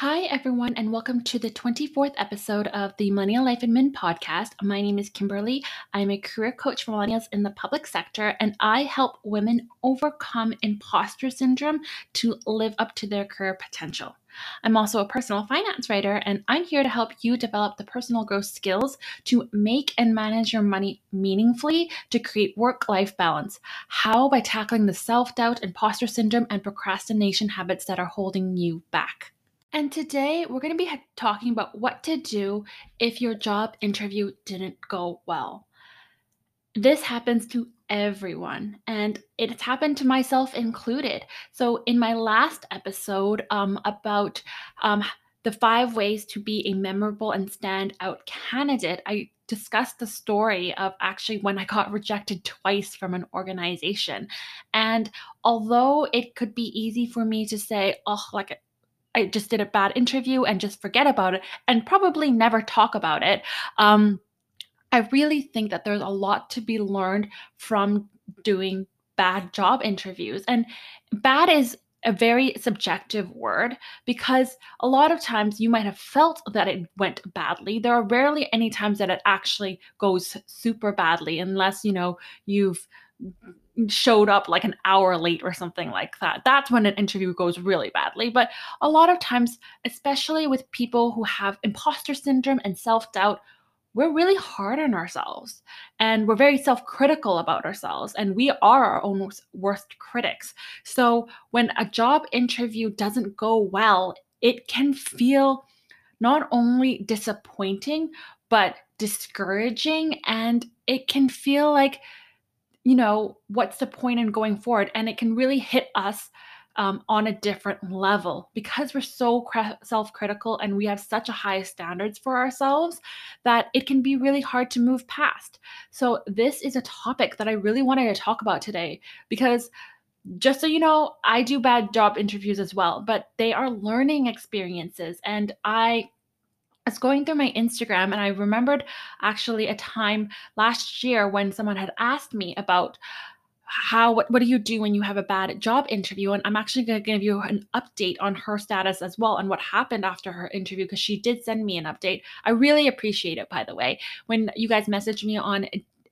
Hi, everyone, and welcome to the 24th episode of the Millennial Life Admin podcast. My name is Kimberly. I'm a career coach for millennials in the public sector, and I help women overcome imposter syndrome to live up to their career potential. I'm also a personal finance writer, and I'm here to help you develop the personal growth skills to make and manage your money meaningfully to create work life balance. How? By tackling the self doubt, imposter syndrome, and procrastination habits that are holding you back. And today we're going to be talking about what to do if your job interview didn't go well. This happens to everyone, and it's happened to myself included. So, in my last episode um, about um, the five ways to be a memorable and stand out candidate, I discussed the story of actually when I got rejected twice from an organization. And although it could be easy for me to say, oh, like I just did a bad interview and just forget about it and probably never talk about it. Um, I really think that there's a lot to be learned from doing bad job interviews. And bad is a very subjective word because a lot of times you might have felt that it went badly. There are rarely any times that it actually goes super badly unless, you know, you've showed up like an hour late or something like that. That's when an interview goes really badly. But a lot of times, especially with people who have imposter syndrome and self doubt, we're really hard on ourselves and we're very self critical about ourselves, and we are our own worst critics. So when a job interview doesn't go well, it can feel not only disappointing, but discouraging, and it can feel like you know, what's the point in going forward? And it can really hit us um, on a different level because we're so self critical and we have such a high standards for ourselves that it can be really hard to move past. So, this is a topic that I really wanted to talk about today because just so you know, I do bad job interviews as well, but they are learning experiences. And I was going through my Instagram and I remembered actually a time last year when someone had asked me about how what, what do you do when you have a bad job interview? And i'm actually going to give you an update on her status as well and what happened after her interview because she did send me an update. I really appreciate it by the way. When you guys message me on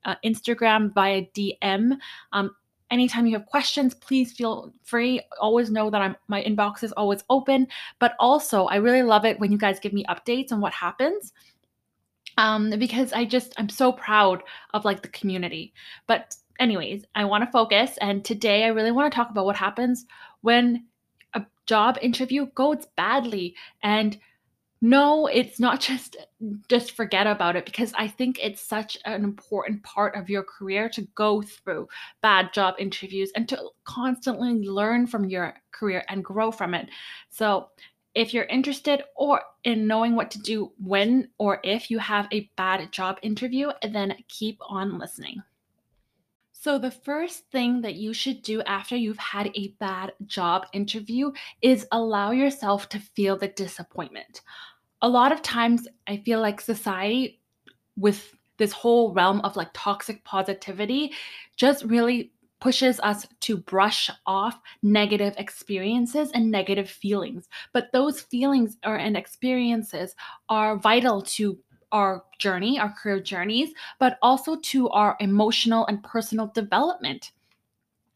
uh, instagram via dm um, anytime you have questions please feel free. Always know that i'm my inbox is always open. But also i really love it when you guys give me updates on what happens. Um, because i just i'm so proud of like the community. But anyways i want to focus and today i really want to talk about what happens when a job interview goes badly and no, it's not just just forget about it because I think it's such an important part of your career to go through bad job interviews and to constantly learn from your career and grow from it. So, if you're interested or in knowing what to do when or if you have a bad job interview, then keep on listening. So, the first thing that you should do after you've had a bad job interview is allow yourself to feel the disappointment. A lot of times, I feel like society, with this whole realm of like toxic positivity, just really pushes us to brush off negative experiences and negative feelings. But those feelings or and experiences are vital to our journey, our career journeys, but also to our emotional and personal development.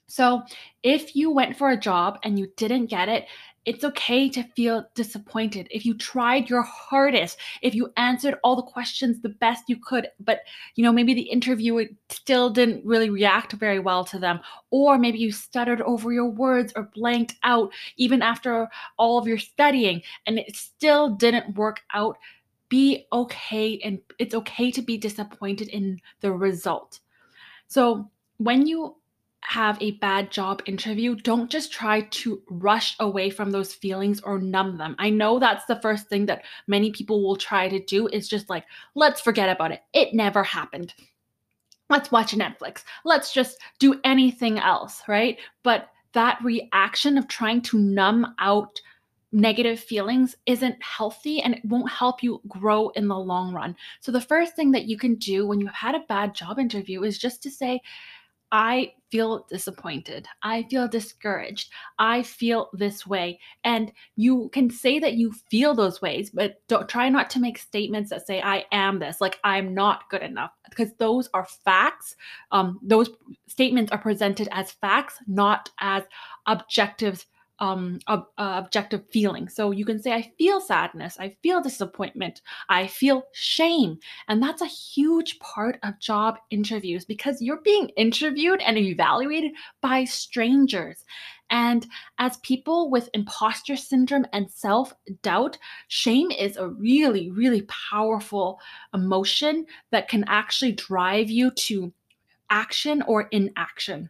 So, if you went for a job and you didn't get it, it's okay to feel disappointed. If you tried your hardest, if you answered all the questions the best you could, but you know, maybe the interviewer still didn't really react very well to them, or maybe you stuttered over your words or blanked out even after all of your studying and it still didn't work out, be okay and it's okay to be disappointed in the result. So, when you have a bad job interview, don't just try to rush away from those feelings or numb them. I know that's the first thing that many people will try to do is just like, let's forget about it. It never happened. Let's watch Netflix. Let's just do anything else, right? But that reaction of trying to numb out negative feelings isn't healthy and it won't help you grow in the long run. So, the first thing that you can do when you've had a bad job interview is just to say, I feel disappointed. I feel discouraged. I feel this way. And you can say that you feel those ways, but don't try not to make statements that say, I am this, like I'm not good enough, because those are facts. Um, those statements are presented as facts, not as objectives um, ob- uh, objective feeling. So you can say, I feel sadness, I feel disappointment, I feel shame. And that's a huge part of job interviews because you're being interviewed and evaluated by strangers. And as people with imposter syndrome and self doubt, shame is a really, really powerful emotion that can actually drive you to action or inaction.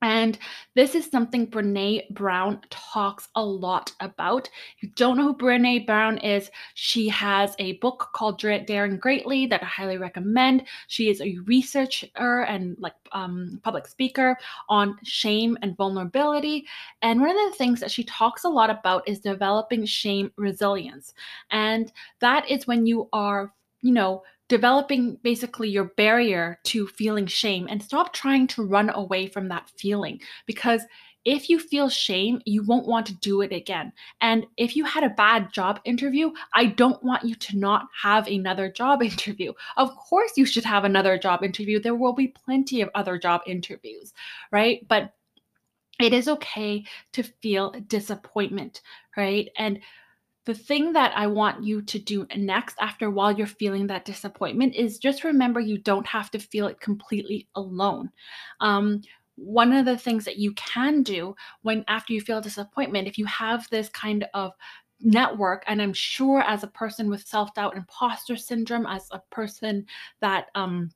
And this is something Brene Brown talks a lot about. If you don't know who Brene Brown is, she has a book called Daring Greatly that I highly recommend. She is a researcher and like um, public speaker on shame and vulnerability. And one of the things that she talks a lot about is developing shame resilience. And that is when you are, you know, developing basically your barrier to feeling shame and stop trying to run away from that feeling because if you feel shame, you won't want to do it again. And if you had a bad job interview, I don't want you to not have another job interview. Of course, you should have another job interview. There will be plenty of other job interviews, right? But it is okay to feel disappointment, right? And the thing that I want you to do next after while you're feeling that disappointment is just remember you don't have to feel it completely alone. Um, one of the things that you can do when after you feel disappointment, if you have this kind of network, and I'm sure as a person with self doubt, imposter syndrome, as a person that, um,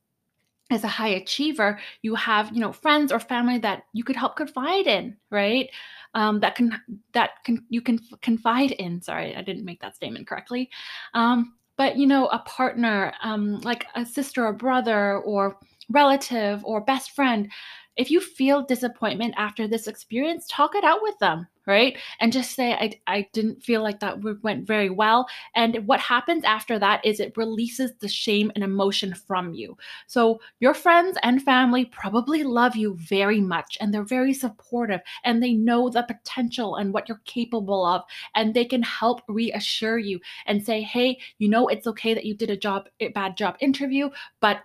as a high achiever, you have, you know, friends or family that you could help confide in, right? Um, that can that can you can confide in. Sorry, I didn't make that statement correctly. Um, but you know, a partner, um, like a sister or brother or relative or best friend, if you feel disappointment after this experience, talk it out with them, right? And just say, I, I didn't feel like that went very well. And what happens after that is it releases the shame and emotion from you. So your friends and family probably love you very much and they're very supportive and they know the potential and what you're capable of. And they can help reassure you and say, hey, you know, it's okay that you did a job, a bad job interview, but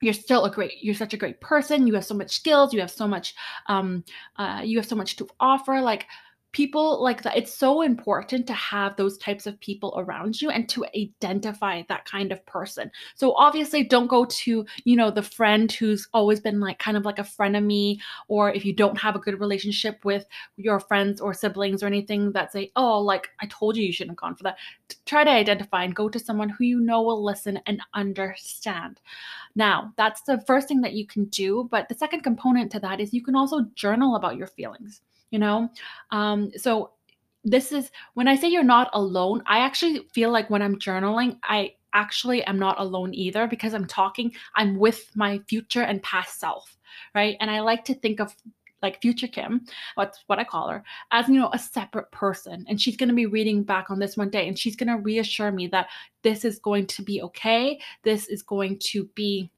you're still a great you're such a great person. You have so much skills. You have so much um uh, you have so much to offer. Like people like that it's so important to have those types of people around you and to identify that kind of person. So obviously don't go to you know the friend who's always been like kind of like a me or if you don't have a good relationship with your friends or siblings or anything that say oh like i told you you shouldn't have gone for that. Try to identify and go to someone who you know will listen and understand. Now that's the first thing that you can do but the second component to that is you can also journal about your feelings you know? Um so this is when i say you're not alone i actually feel like when i'm journaling i actually am not alone either because i'm talking i'm with my future and past self right? And i like to think of like future kim what's what i call her as you know a separate person. And she's going to be reading back on this one day and she's going to reassure me that this is going to be okay this is going to be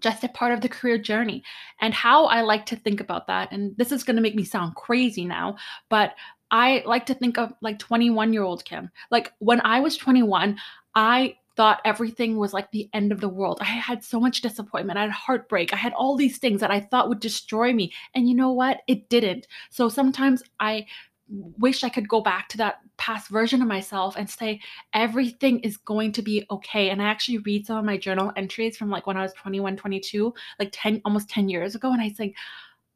just a part of the career journey. And how I like to think about that, and this is going to make me sound crazy now, but I like to think of like 21 year old Kim. Like when I was 21, I thought everything was like the end of the world. I had so much disappointment. I had heartbreak. I had all these things that I thought would destroy me. And you know what? It didn't. So sometimes I wish I could go back to that past version of myself and say everything is going to be okay. And I actually read some of my journal entries from like when I was 21, 22, like 10 almost 10 years ago and I think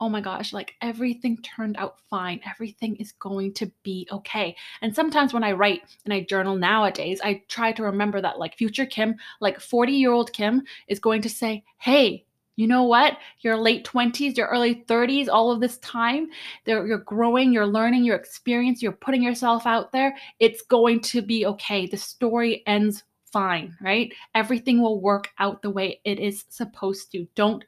oh my gosh, like everything turned out fine. Everything is going to be okay. And sometimes when I write and I journal nowadays, I try to remember that like future Kim, like 40 year old Kim, is going to say, hey, you know what? Your late 20s, your early 30s, all of this time, you're growing, you're learning, you're experiencing, you're putting yourself out there. It's going to be okay. The story ends fine, right? Everything will work out the way it is supposed to. Don't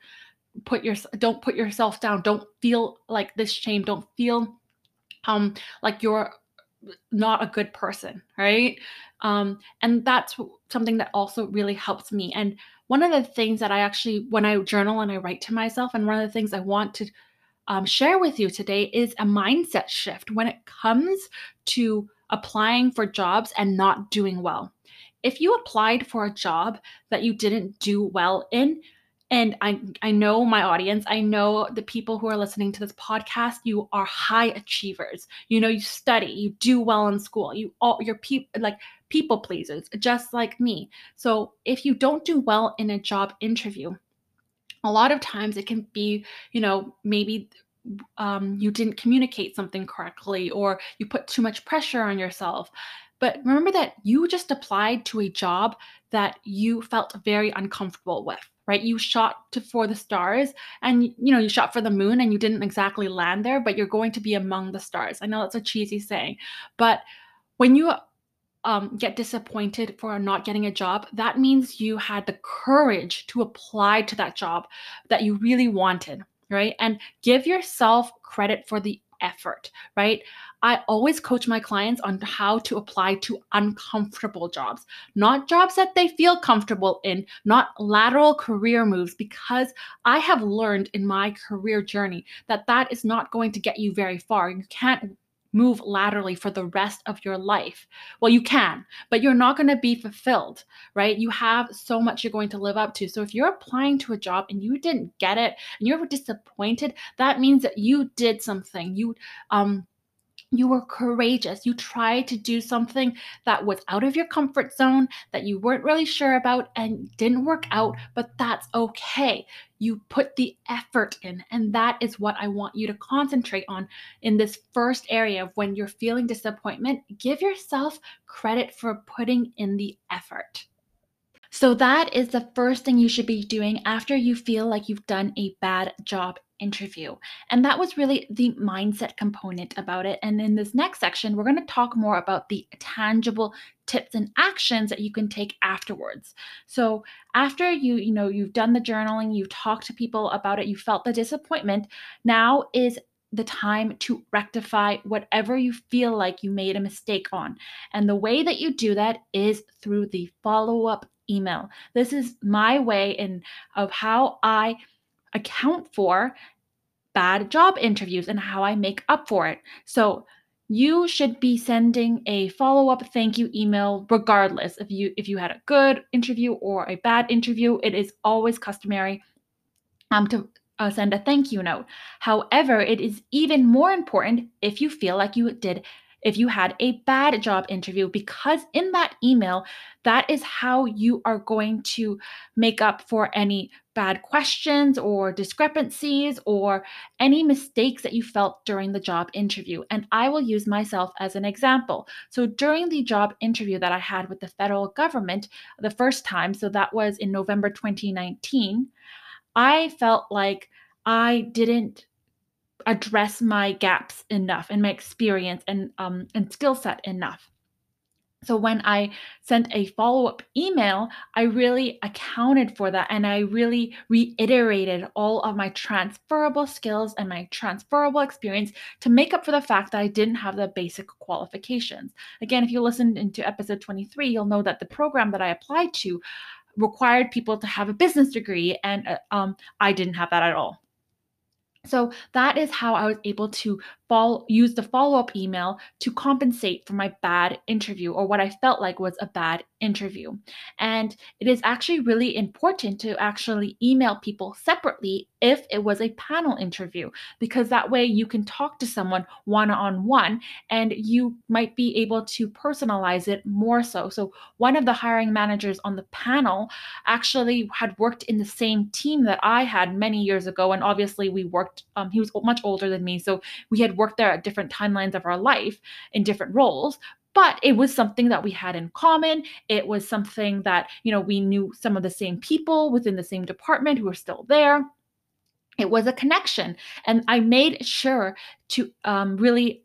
put your don't put yourself down. Don't feel like this shame. Don't feel um like you're not a good person, right? Um and that's something that also really helps me and one of the things that I actually, when I journal and I write to myself, and one of the things I want to um, share with you today is a mindset shift when it comes to applying for jobs and not doing well. If you applied for a job that you didn't do well in, and I, I know my audience, I know the people who are listening to this podcast, you are high achievers. You know, you study, you do well in school, you all you're people like people pleasers, just like me. So if you don't do well in a job interview, a lot of times it can be, you know, maybe um, you didn't communicate something correctly or you put too much pressure on yourself. But remember that you just applied to a job that you felt very uncomfortable with, right? You shot to, for the stars and you know, you shot for the moon and you didn't exactly land there, but you're going to be among the stars. I know that's a cheesy saying, but when you um, get disappointed for not getting a job, that means you had the courage to apply to that job that you really wanted, right? And give yourself credit for the effort, right? I always coach my clients on how to apply to uncomfortable jobs, not jobs that they feel comfortable in, not lateral career moves, because I have learned in my career journey that that is not going to get you very far. You can't move laterally for the rest of your life. Well, you can, but you're not going to be fulfilled, right? You have so much you're going to live up to. So if you're applying to a job and you didn't get it and you're disappointed, that means that you did something. You um you were courageous. You tried to do something that was out of your comfort zone that you weren't really sure about and didn't work out, but that's okay. You put the effort in, and that is what I want you to concentrate on in this first area of when you're feeling disappointment. Give yourself credit for putting in the effort. So, that is the first thing you should be doing after you feel like you've done a bad job interview. And that was really the mindset component about it. And in this next section, we're going to talk more about the tangible tips and actions that you can take afterwards. So, after you, you know, you've done the journaling, you've talked to people about it, you felt the disappointment, now is the time to rectify whatever you feel like you made a mistake on. And the way that you do that is through the follow-up email. This is my way in of how I account for bad job interviews and how I make up for it. So you should be sending a follow-up thank you email regardless if you if you had a good interview or a bad interview it is always customary um, to uh, send a thank you note however it is even more important if you feel like you did if you had a bad job interview, because in that email, that is how you are going to make up for any bad questions or discrepancies or any mistakes that you felt during the job interview. And I will use myself as an example. So during the job interview that I had with the federal government the first time, so that was in November 2019, I felt like I didn't address my gaps enough and my experience and um, and skill set enough. So when I sent a follow-up email, I really accounted for that and I really reiterated all of my transferable skills and my transferable experience to make up for the fact that I didn't have the basic qualifications. Again, if you listened into episode 23, you'll know that the program that I applied to required people to have a business degree and uh, um, I didn't have that at all. So that is how I was able to follow, use the follow up email to compensate for my bad interview or what I felt like was a bad interview. And it is actually really important to actually email people separately if it was a panel interview, because that way you can talk to someone one on one and you might be able to personalize it more so. So, one of the hiring managers on the panel actually had worked in the same team that I had many years ago. And obviously, we worked, um, he was much older than me. So, we had worked there at different timelines of our life in different roles but it was something that we had in common. It was something that you know we knew some of the same people within the same department who were still there. It was a connection and i made sure to um, really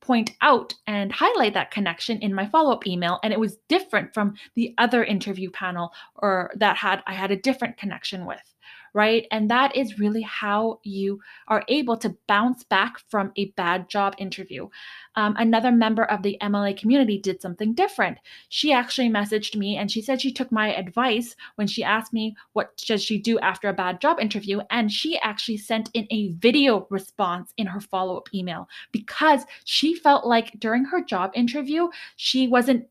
point out and highlight that connection in my follow-up email and it was different from the other interview panel or that had i had a different connection with right? And that is really how you are able to bounce back from a bad job interview. Um, another member of the MLA community did something different. She actually messaged me and she said she took my advice when she asked me what does she do after a bad job interview and she actually sent in a video response in her follow-up email because she felt like during her job interview she wasn't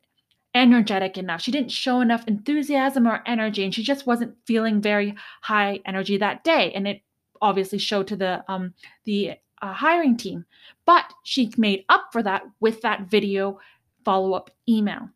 energetic enough. She didn't show enough enthusiasm or energy, and she just wasn't feeling very high energy that day. And it obviously showed to the um, the uh, hiring team. But she made up for that with that video follow up email,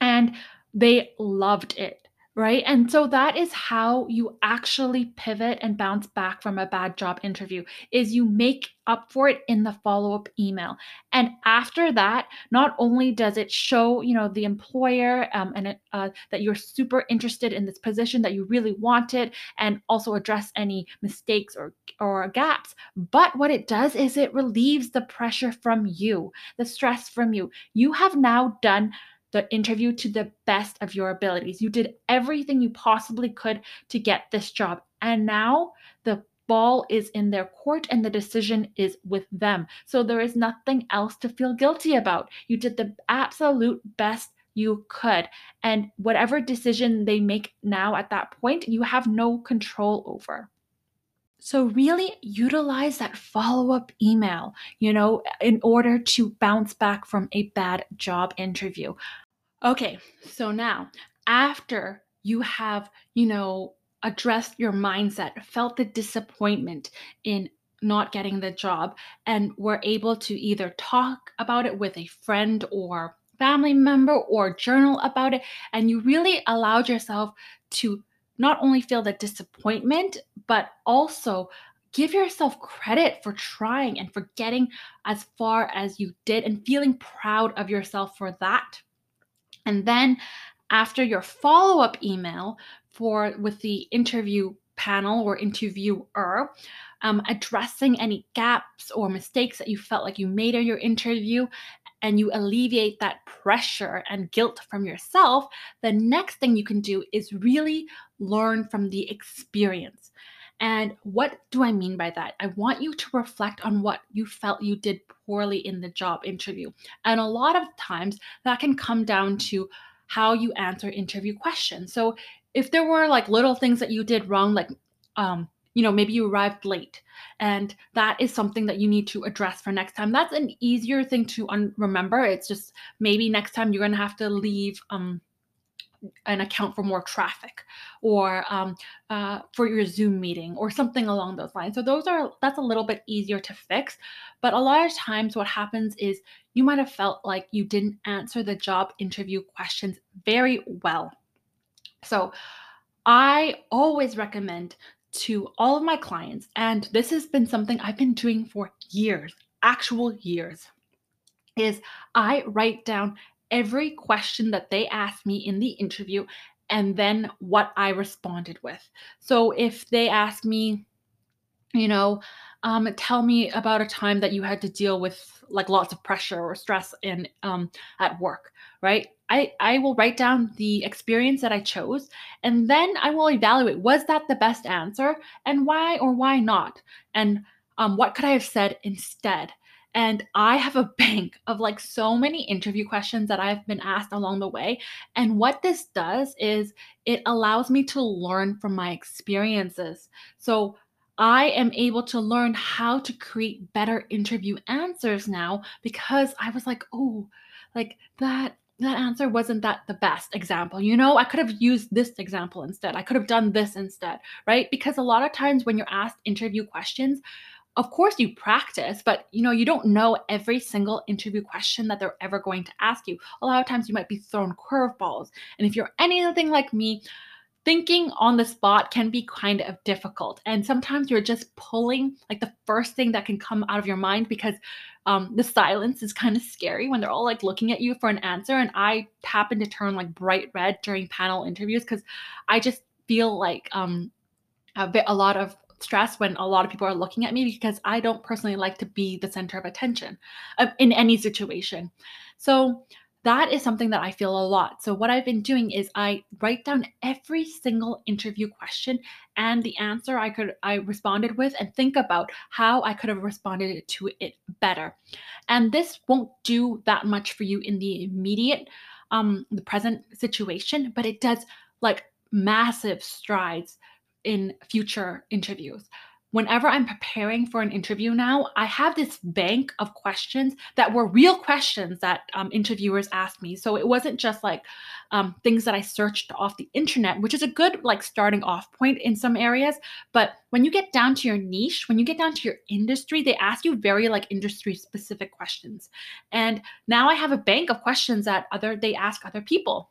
and they loved it right? And so that is how you actually pivot and bounce back from a bad job interview is you make up for it in the follow-up email. And after that, not only does it show, you know, the employer um, and it, uh, that you're super interested in this position that you really want it and also address any mistakes or or gaps, but what it does is it relieves the pressure from you, the stress from you. You have now done the interview to the best of your abilities. You did everything you possibly could to get this job. And now the ball is in their court and the decision is with them. So there is nothing else to feel guilty about. You did the absolute best you could. And whatever decision they make now at that point, you have no control over. So, really utilize that follow up email, you know, in order to bounce back from a bad job interview. Okay, so now after you have, you know, addressed your mindset, felt the disappointment in not getting the job, and were able to either talk about it with a friend or family member or journal about it, and you really allowed yourself to not only feel the disappointment, but also give yourself credit for trying and for getting as far as you did and feeling proud of yourself for that. And then after your follow-up email for with the interview panel or interviewer, um, addressing any gaps or mistakes that you felt like you made in your interview, and you alleviate that pressure and guilt from yourself, the next thing you can do is really learn from the experience. And what do I mean by that? I want you to reflect on what you felt you did poorly in the job interview. And a lot of times that can come down to how you answer interview questions. So if there were like little things that you did wrong, like, um, you know, maybe you arrived late and that is something that you need to address for next time. That's an easier thing to un- remember. It's just maybe next time you're going to have to leave um, an account for more traffic or um, uh, for your zoom meeting or something along those lines. So those are that's a little bit easier to fix. But a lot of times what happens is you might have felt like you didn't answer the job interview questions very well. So i always recommend to all of my clients and this has been something i've been doing for years actual years is i write down every question that they asked me in the interview and then what I responded with. So if they ask me, you know, um, tell me about a time that you had to deal with like lots of pressure or stress in um, at work, right? I, I will write down the experience that I chose and then I will evaluate was that the best answer and why or why not? And um, what could I have said instead? And I have a bank of like so many interview questions that I've been asked along the way. And what this does is it allows me to learn from my experiences. So I am able to learn how to create better interview answers now because I was like, oh, like that that answer wasn't that the best example. You know, I could have used this example instead. I could have done this instead, right? Because a lot of times when you're asked interview questions, of course you practice but you know you don't know every single interview question that they're ever going to ask you. A lot of times you might be thrown curveballs and if you're anything like me thinking on the spot can be kind of difficult and sometimes you're just pulling like the first thing that can come out of your mind because um, the silence is kind of scary when they're all like looking at you for an answer and i happen to turn like bright red during panel interviews because i just feel like um, a, bit, a lot of stress when a lot of people are looking at me because I don't personally like to be the center of attention in any situation. So that is something that I feel a lot. So, what I've been doing is I write down every single interview question and the answer I could I responded with and think about how I could have responded to it better. And this won't do that much for you in the immediate um the present situation, but it does like massive strides in future interviews whenever I'm preparing for an interview now, I have this bank of questions that were real questions that um, interviewers asked me. So it wasn't just like um, things that I searched off the internet, which is a good like starting off point in some areas. But when you get down to your niche, when you get down to your industry, they ask you very like industry specific questions. And now I have a bank of questions that other they ask other people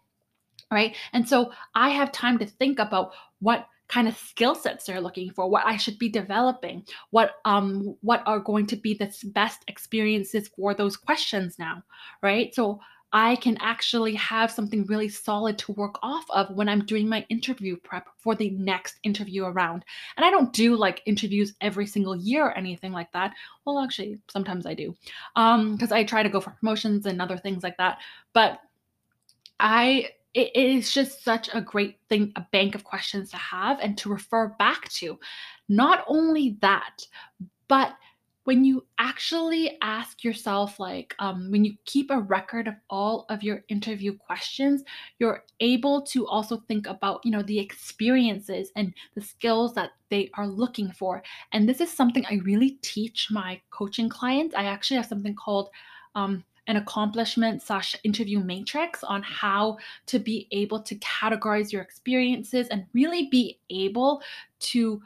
right and so i have time to think about what kind of skill sets they're looking for what i should be developing what um what are going to be the best experiences for those questions now right? So i can actually have something really solid to work off of when i'm doing my interview prep for the next interview around. And i don't do like interviews every single year or anything like that. Well actually sometimes i do um because i try to go for promotions and other things like that. But i it is just such a great thing, a bank of questions to have and to refer back to. Not only that, but when you actually ask yourself, like, um, when you keep a record of all of your interview questions, you're able to also think about, you know, the experiences and the skills that they are looking for. And this is something I really teach my coaching clients. I actually have something called um, an accomplishment slash interview matrix on how to be able to categorize your experiences and really be able to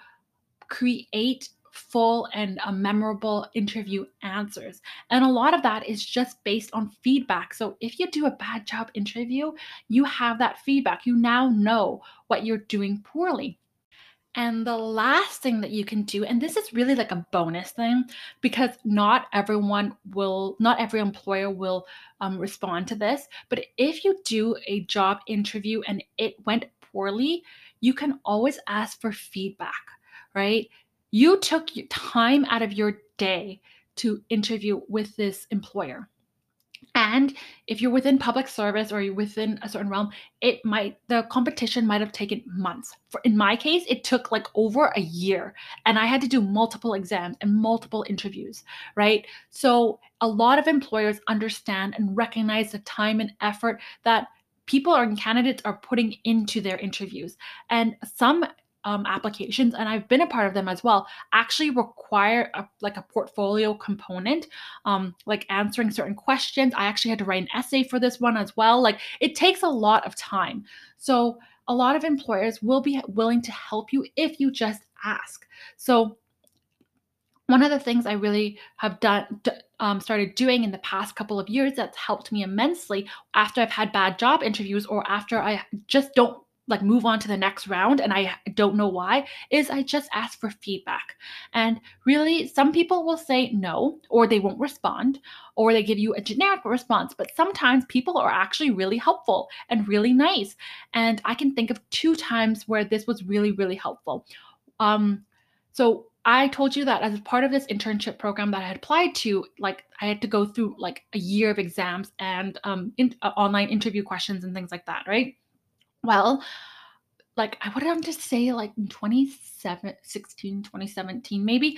create full and uh, memorable interview answers. And a lot of that is just based on feedback. So if you do a bad job interview, you have that feedback. You now know what you're doing poorly. And the last thing that you can do, and this is really like a bonus thing because not everyone will, not every employer will um, respond to this. But if you do a job interview and it went poorly, you can always ask for feedback, right? You took time out of your day to interview with this employer. And if you're within public service or you're within a certain realm, it might the competition might have taken months. For in my case, it took like over a year and I had to do multiple exams and multiple interviews, right? So a lot of employers understand and recognize the time and effort that people or candidates are putting into their interviews. And some um, applications, and I've been a part of them as well, actually require a, like a portfolio component, um, like answering certain questions. I actually had to write an essay for this one as well. Like it takes a lot of time. So a lot of employers will be willing to help you if you just ask. So one of the things I really have done um, started doing in the past couple of years that's helped me immensely after I've had bad job interviews or after I just don't like move on to the next round and I don't know why is I just ask for feedback. And really some people will say no or they won't respond or they give you a generic response, but sometimes people are actually really helpful and really nice. And I can think of two times where this was really really helpful. Um so I told you that as part of this internship program that I had applied to, like I had to go through like a year of exams and um, in, uh, online interview questions and things like that, right? Well, like I would have to say like 2016, 2017, maybe.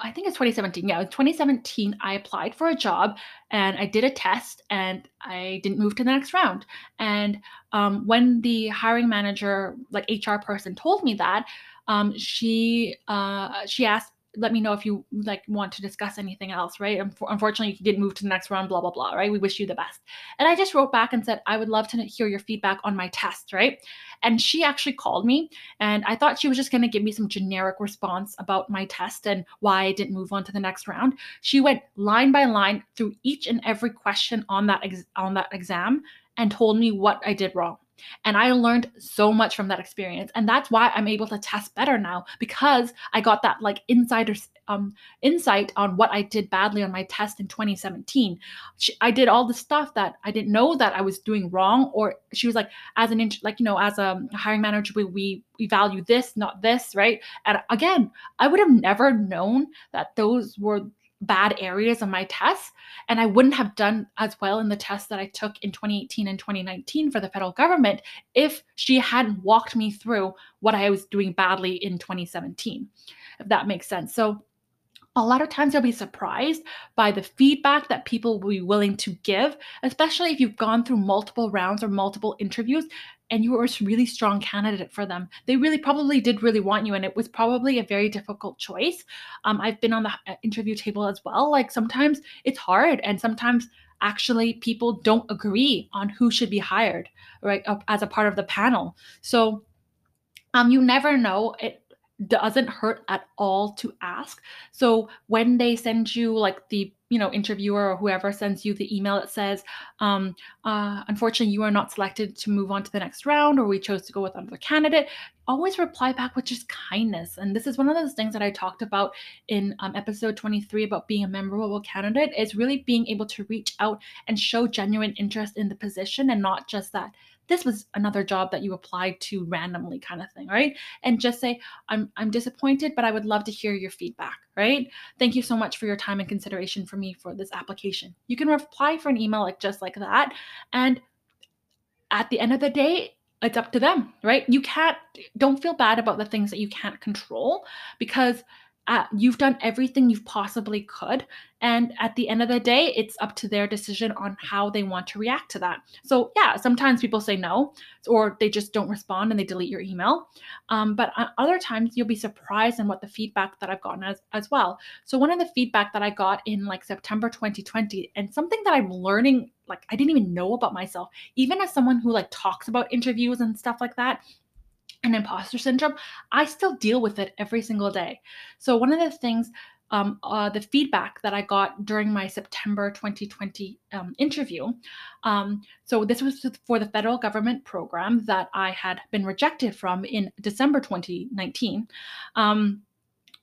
I think it's 2017. Yeah, 2017. I applied for a job and I did a test and I didn't move to the next round. And um, when the hiring manager, like HR person, told me that, um, she uh, she asked let me know if you like want to discuss anything else, right? Unfortunately, you didn't move to the next round, blah blah blah, right? We wish you the best. And I just wrote back and said I would love to hear your feedback on my test, right? And she actually called me, and I thought she was just going to give me some generic response about my test and why I didn't move on to the next round. She went line by line through each and every question on that ex- on that exam and told me what I did wrong. And I learned so much from that experience. And that's why I'm able to test better now because I got that like insider um, insight on what I did badly on my test in 2017. She, I did all the stuff that I didn't know that I was doing wrong. Or she was like, as an, like, you know, as a hiring manager, we, we, we value this, not this, right? And again, I would have never known that those were bad areas of my tests and I wouldn't have done as well in the tests that I took in 2018 and 2019 for the federal government if she hadn't walked me through what I was doing badly in 2017 if that makes sense. So a lot of times you'll be surprised by the feedback that people will be willing to give, especially if you've gone through multiple rounds or multiple interviews and you were a really strong candidate for them. They really probably did really want you, and it was probably a very difficult choice. Um, I've been on the uh, interview table as well. Like sometimes it's hard, and sometimes actually people don't agree on who should be hired, right, as a part of the panel. So um, you never know. It doesn't hurt at all to ask. So when they send you like the you know interviewer or whoever sends you the email that says um, uh, unfortunately you are not selected to move on to the next round or we chose to go with another candidate always reply back with just kindness and this is one of those things that i talked about in um, episode 23 about being a memorable candidate is really being able to reach out and show genuine interest in the position and not just that this was another job that you applied to randomly kind of thing right? And just say i'm i'm disappointed but i would love to hear your feedback right? Thank you so much for your time and consideration for me for this application. You can reply for an email like just like that and at the end of the day it's up to them right? You can't don't feel bad about the things that you can't control because uh, you've done everything you've possibly could. And at the end of the day, it's up to their decision on how they want to react to that. So, yeah, sometimes people say no, or they just don't respond and they delete your email. Um, but other times, you'll be surprised in what the feedback that I've gotten as, as well. So, one of the feedback that I got in like September 2020, and something that I'm learning, like I didn't even know about myself, even as someone who like talks about interviews and stuff like that, and imposter syndrome, I still deal with it every single day. So, one of the things, um, uh, the feedback that I got during my September 2020 um, interview. Um, so, this was for the federal government program that I had been rejected from in December 2019. Um,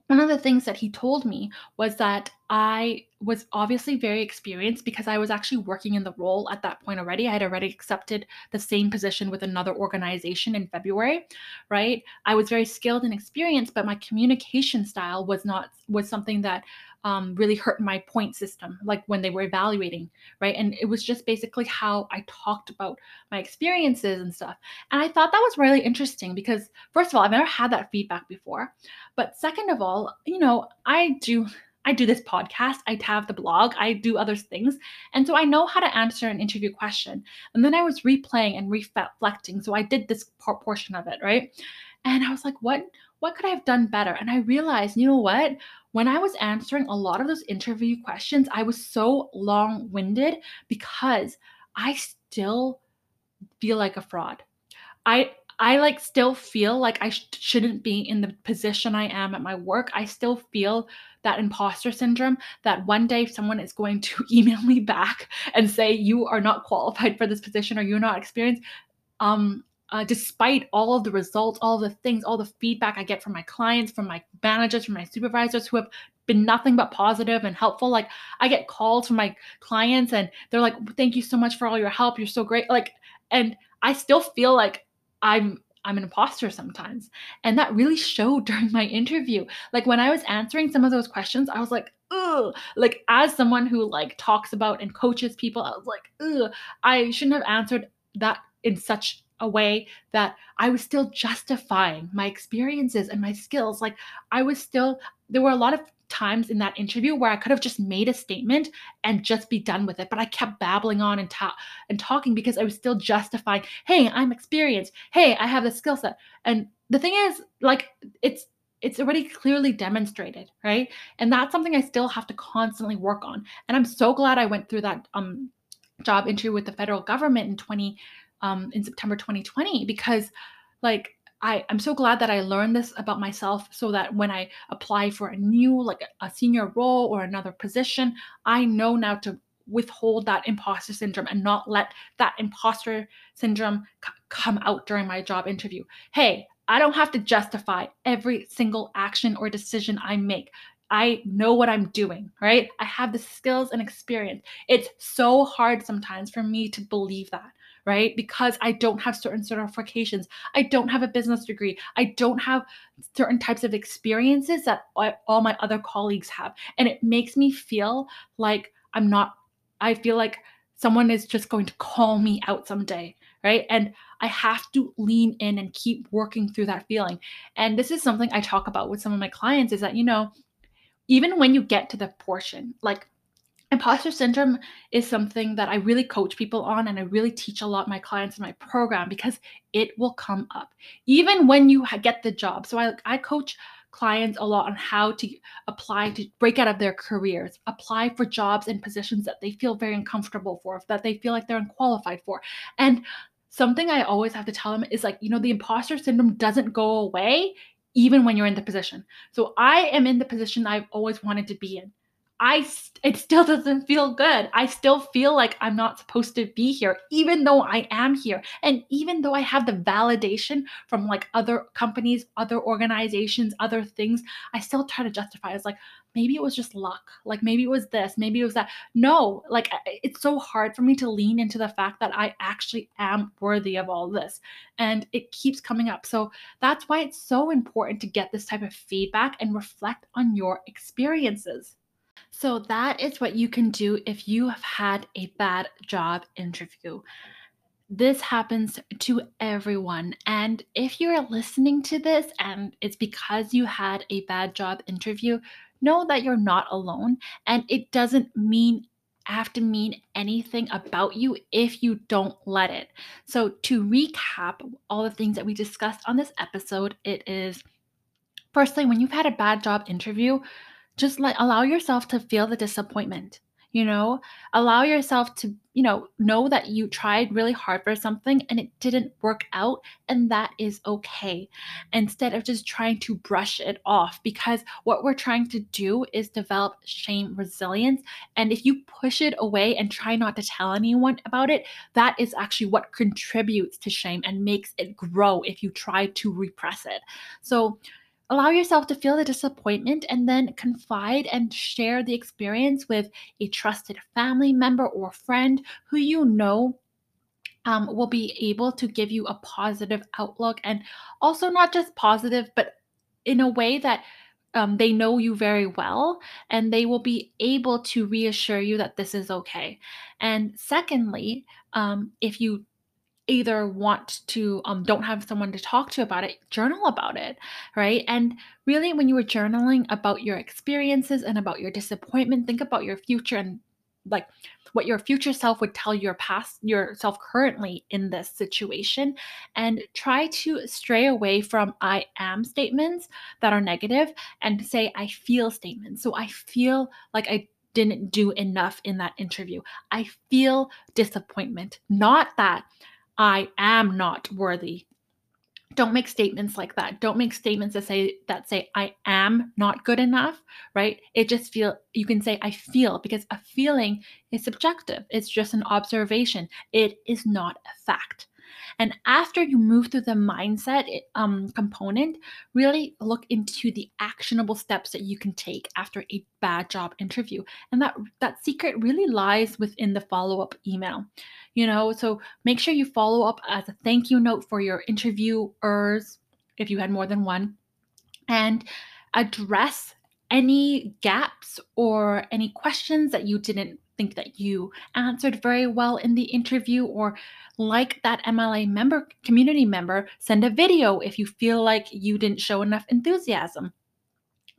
one of the things that he told me was that I was obviously very experienced because I was actually working in the role at that point already. I had already accepted the same position with another organization in February, right? I was very skilled and experienced, but my communication style was not was something that um, really hurt my point system, like when they were evaluating, right? And it was just basically how I talked about my experiences and stuff. And I thought that was really interesting because, first of all, I've never had that feedback before. But second of all, you know, I do. I do this podcast, I have the blog, I do other things. And so I know how to answer an interview question. And then I was replaying and reflecting. So I did this portion of it, right? And I was like, what what could I have done better? And I realized, you know what? When I was answering a lot of those interview questions, I was so long winded because I still feel like a fraud. I I like still feel like I sh- shouldn't be in the position I am at my work. I still feel that imposter syndrome that one day someone is going to email me back and say you are not qualified for this position or you're not experienced. Um, uh, despite all of the results, all the things, all the feedback I get from my clients, from my managers, from my supervisors who have been nothing but positive and helpful. Like I get calls from my clients and they're like, thank you so much for all your help. You're so great. Like, and I still feel like I'm I'm an imposter sometimes. And that really showed during my interview. Like when I was answering some of those questions, I was like, ugh. Like as someone who like talks about and coaches people, I was like, ugh, I shouldn't have answered that in such a way that I was still justifying my experiences and my skills. Like I was still, there were a lot of times in that interview where I could have just made a statement and just be done with it, but I kept babbling on and, ta- and talking because I was still justifying, hey, I'm experienced. Hey, I have the skill set. And the thing is, like, it's it's already clearly demonstrated, right? And that's something I still have to constantly work on. And I'm so glad I went through that um job interview with the federal government in 20 um, in September 2020 because like I, I'm so glad that I learned this about myself so that when I apply for a new, like a senior role or another position, I know now to withhold that imposter syndrome and not let that imposter syndrome c- come out during my job interview. Hey, I don't have to justify every single action or decision I make. I know what I'm doing, right? I have the skills and experience. It's so hard sometimes for me to believe that right? Because I don't have certain certifications. I don't have a business degree. I don't have certain types of experiences that all my other colleagues have. And it makes me feel like I'm not, I feel like someone is just going to call me out someday, right? And I have to lean in and keep working through that feeling. And this is something I talk about with some of my clients is that, you know, even when you get to the portion, like imposter syndrome is something that I really coach people on and I really teach a lot my clients in my program because it will come up even when you get the job. So I, I coach clients a lot on how to apply to break out of their careers, apply for jobs and positions that they feel very uncomfortable for, that they feel like they're unqualified for. And something I always have to tell them is like, you know, the imposter syndrome doesn't go away even when you're in the position. So I am in the position I've always wanted to be in. I it still doesn't feel good. I still feel like I'm not supposed to be here even though I am here. And even though I have the validation from like other companies, other organizations, other things, I still try to justify it's like maybe it was just luck. Like maybe it was this, maybe it was that. No, like it's so hard for me to lean into the fact that I actually am worthy of all this. And it keeps coming up. So that's why it's so important to get this type of feedback and reflect on your experiences. So, that is what you can do if you have had a bad job interview. This happens to everyone. And if you're listening to this and it's because you had a bad job interview, know that you're not alone. And it doesn't mean have to mean anything about you if you don't let it. So, to recap all the things that we discussed on this episode, it is firstly, when you've had a bad job interview, just like allow yourself to feel the disappointment you know? Allow yourself to you know know that you tried really hard for something and it didn't work out and that is okay instead of just trying to brush it off because what we're trying to do is develop shame resilience and if you push it away and try not to tell anyone about it that is actually what contributes to shame and makes it grow if you try to repress it. So Allow yourself to feel the disappointment and then confide and share the experience with a trusted family member or friend who you know um, will be able to give you a positive outlook and also not just positive, but in a way that um, they know you very well and they will be able to reassure you that this is okay. And secondly, um, if you either want to um, don't have someone to talk to about it journal about it right? And really when you were journaling about your experiences and about your disappointment think about your future and like what your future self would tell your past yourself currently in this situation and try to stray away from i am statements that are negative and say i feel statements. So i feel like i didn't do enough in that interview. I feel disappointment. Not that I am not worthy. Don't make statements like that. Don't make statements that say that say I am not good enough, right? It just feel you can say I feel because a feeling is subjective. It's just an observation. It is not a fact. And after you move through the mindset um, component, really look into the actionable steps that you can take after a bad job interview. And that that secret really lies within the follow-up email. You know, so make sure you follow up as a thank you note for your interviewers if you had more than one and address any gaps or any questions that you didn't think that you answered very well in the interview or like that MLA member community member send a video if you feel like you didn't show enough enthusiasm.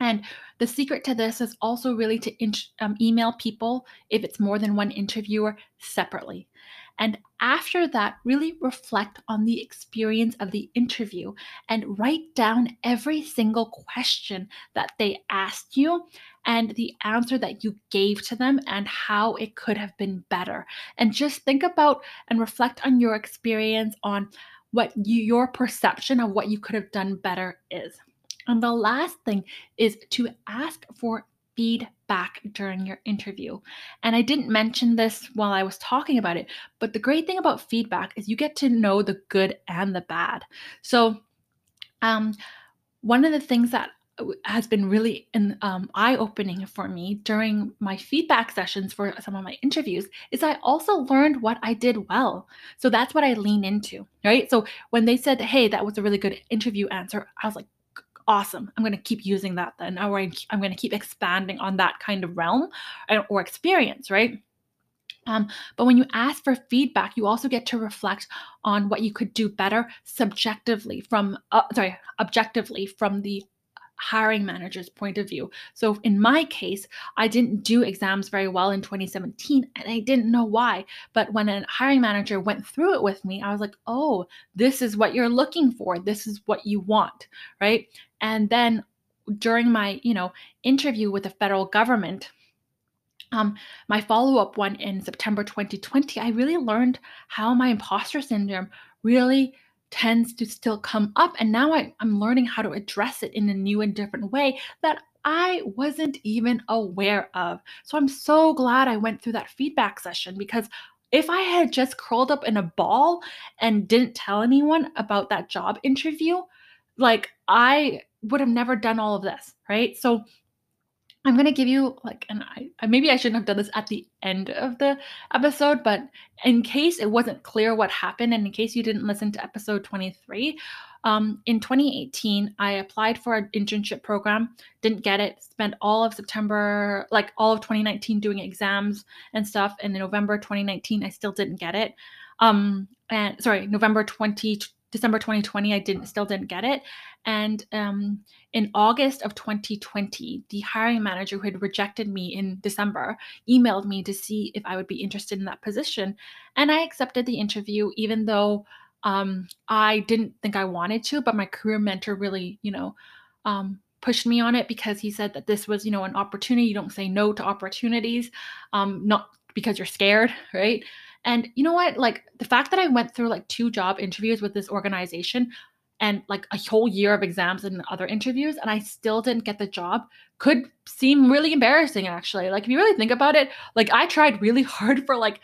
And the secret to this is also really to um, email people if it's more than one interviewer separately and after that, really reflect on the experience of the interview and write down every single question that they asked you and the answer that you gave to them and how it could have been better. And just think about and reflect on your experience on what you, your perception of what you could have done better is. And the last thing is to ask for feedback during your interview. And I didn't mention this while I was talking about it, but the great thing about feedback is you get to know the good and the bad. So, um, one of the things that has been really um, eye-opening for me during my feedback sessions for some of my interviews is I also learned what I did well. So that's what I lean into, right? So when they said, "Hey, that was a really good interview answer," I was like, "Awesome! I'm going to keep using that then, or I'm going to keep expanding on that kind of realm or experience, right?" Um, but when you ask for feedback, you also get to reflect on what you could do better subjectively from, uh, sorry, objectively from the hiring manager's point of view. So in my case, I didn't do exams very well in 2017 and I didn't know why. But when a hiring manager went through it with me, I was like, "Oh, this is what you're looking for. This is what you want." Right? And then during my, you know, interview with the federal government, um, my follow-up one in September 2020, I really learned how my imposter syndrome really tends to still come up. And now I, I'm learning how to address it in a new and different way that I wasn't even aware of. So I'm so glad I went through that feedback session because if I had just curled up in a ball and didn't tell anyone about that job interview, like I would have never done all of this, right? So I'm going to give you like and I maybe I shouldn't have done this at the end of the episode, but in case it wasn't clear what happened and in case you didn't listen to episode 23, um, in 2018, I applied for an internship program, didn't get it, spent all of September, like all of 2019 doing exams and stuff. And in November 2019, I still didn't get it. Um, and sorry, November 20, December 2020, I didn't still didn't get it. And um, in August of 2020, the hiring manager who had rejected me in December emailed me to see if I would be interested in that position. And I accepted the interview, even though um, I didn't think I wanted to, but my career mentor really, you know, um, pushed me on it because he said that this was, you know, an opportunity. You don't say no to opportunities, um, not because you're scared, right? And you know what? Like the fact that I went through like two job interviews with this organization and like a whole year of exams and other interviews and I still didn't get the job could seem really embarrassing actually. Like if you really think about it, like I tried really hard for like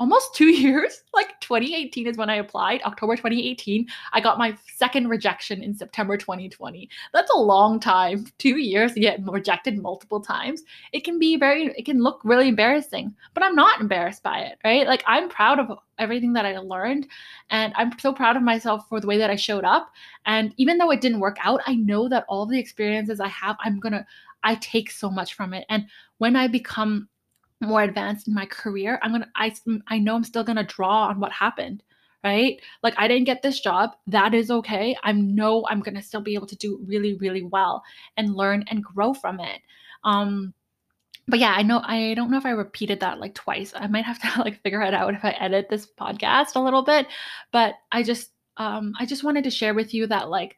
almost two years. Like 2018 is when I applied, October 2018. I got my second rejection in September 2020. That's a long time. Two years to get rejected multiple times. It can be very, it can look really embarrassing, but I'm not embarrassed by it, right? Like I'm proud of everything that I learned. And I'm so proud of myself for the way that I showed up. And even though it didn't work out, I know that all the experiences I have, I'm going to, I take so much from it. And when I become more advanced in my career, I'm gonna I I know I'm still gonna draw on what happened, right? Like I didn't get this job, that is okay. I know I'm gonna still be able to do really really well and learn and grow from it. Um, but yeah, I know I don't know if I repeated that like twice. I might have to like figure it out if I edit this podcast a little bit. But I just um I just wanted to share with you that like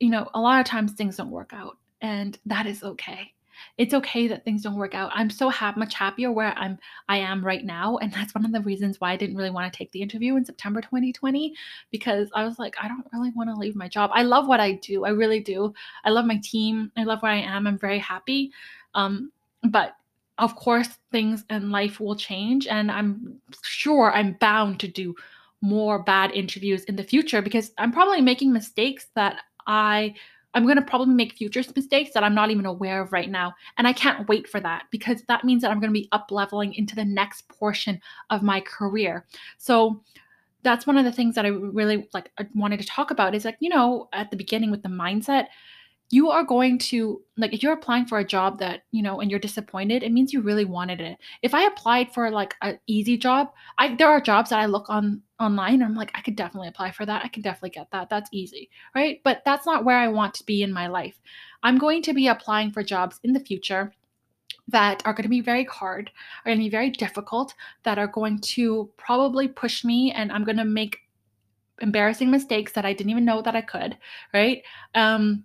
you know, a lot of times things don't work out and that is okay it's okay that things don't work out. I'm so ha- much happier where I'm I am right now, and that's one of the reasons why I didn't really want to take the interview in September 2020 because I was like, I don't really want to leave my job. I love what I do. I really do. I love my team. I love where I am. I'm very happy. Um, but of course, things in life will change, and I'm sure I'm bound to do more bad interviews in the future because I'm probably making mistakes that I I'm going to probably make future mistakes that I'm not even aware of right now. And I can't wait for that because that means that I'm going to be up leveling into the next portion of my career. So that's one of the things that I really like wanted to talk about is like, you know, at the beginning with the mindset, you are going to like if you're applying for a job that you know and you're disappointed it means you really wanted it. If i applied for like an easy job i there are jobs that i look on online and i'm like i could definitely apply for that. I can definitely get that. That's easy right? But that's not where i want to be in my life. I'm going to be applying for jobs in the future that are going to be very hard are going to be very difficult that are going to probably push me and i'm going to make embarrassing mistakes that i didn't even know that i could right? Um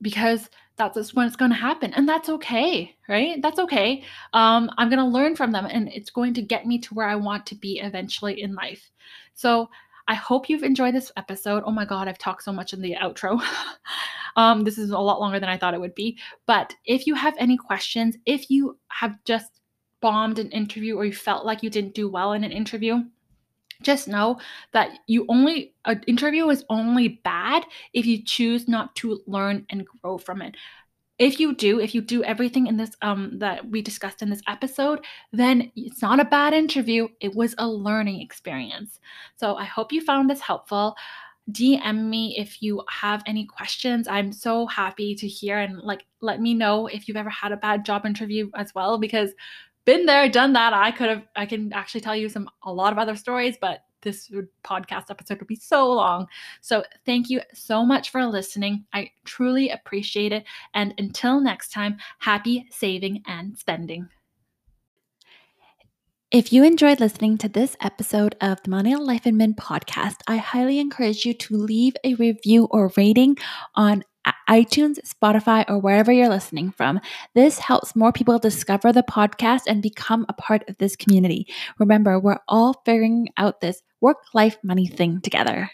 because that's just when it's going to happen and that's okay right? That's okay. Um, i'm going to learn from them and it's going to get me to where i want to be eventually in life. So i hope you've enjoyed this episode. Oh my god i've talked so much in the outro. Um, this is a lot longer than i thought it would be. But if you have any questions if you have just bombed an interview or you felt like you didn't do well in an interview just know that you only an interview is only bad if you choose not to learn and grow from it. If you do if you do everything in this um that we discussed in this episode then it's not a bad interview. It was a learning experience. So i hope you found this helpful. Dm me if you have any questions. I'm so happy to hear and like let me know if you've ever had a bad job interview as well because been there done that i could have i can actually tell you some a lot of other stories but this podcast episode would be so long. So, thank you so much for listening. I truly appreciate it. And until next time, happy saving and spending. If you enjoyed listening to this episode of the Millennial Life Admin podcast, I highly encourage you to leave a review or rating on iTunes, Spotify, or wherever you're listening from. This helps more people discover the podcast and become a part of this community. Remember, we're all figuring out this work life money thing together.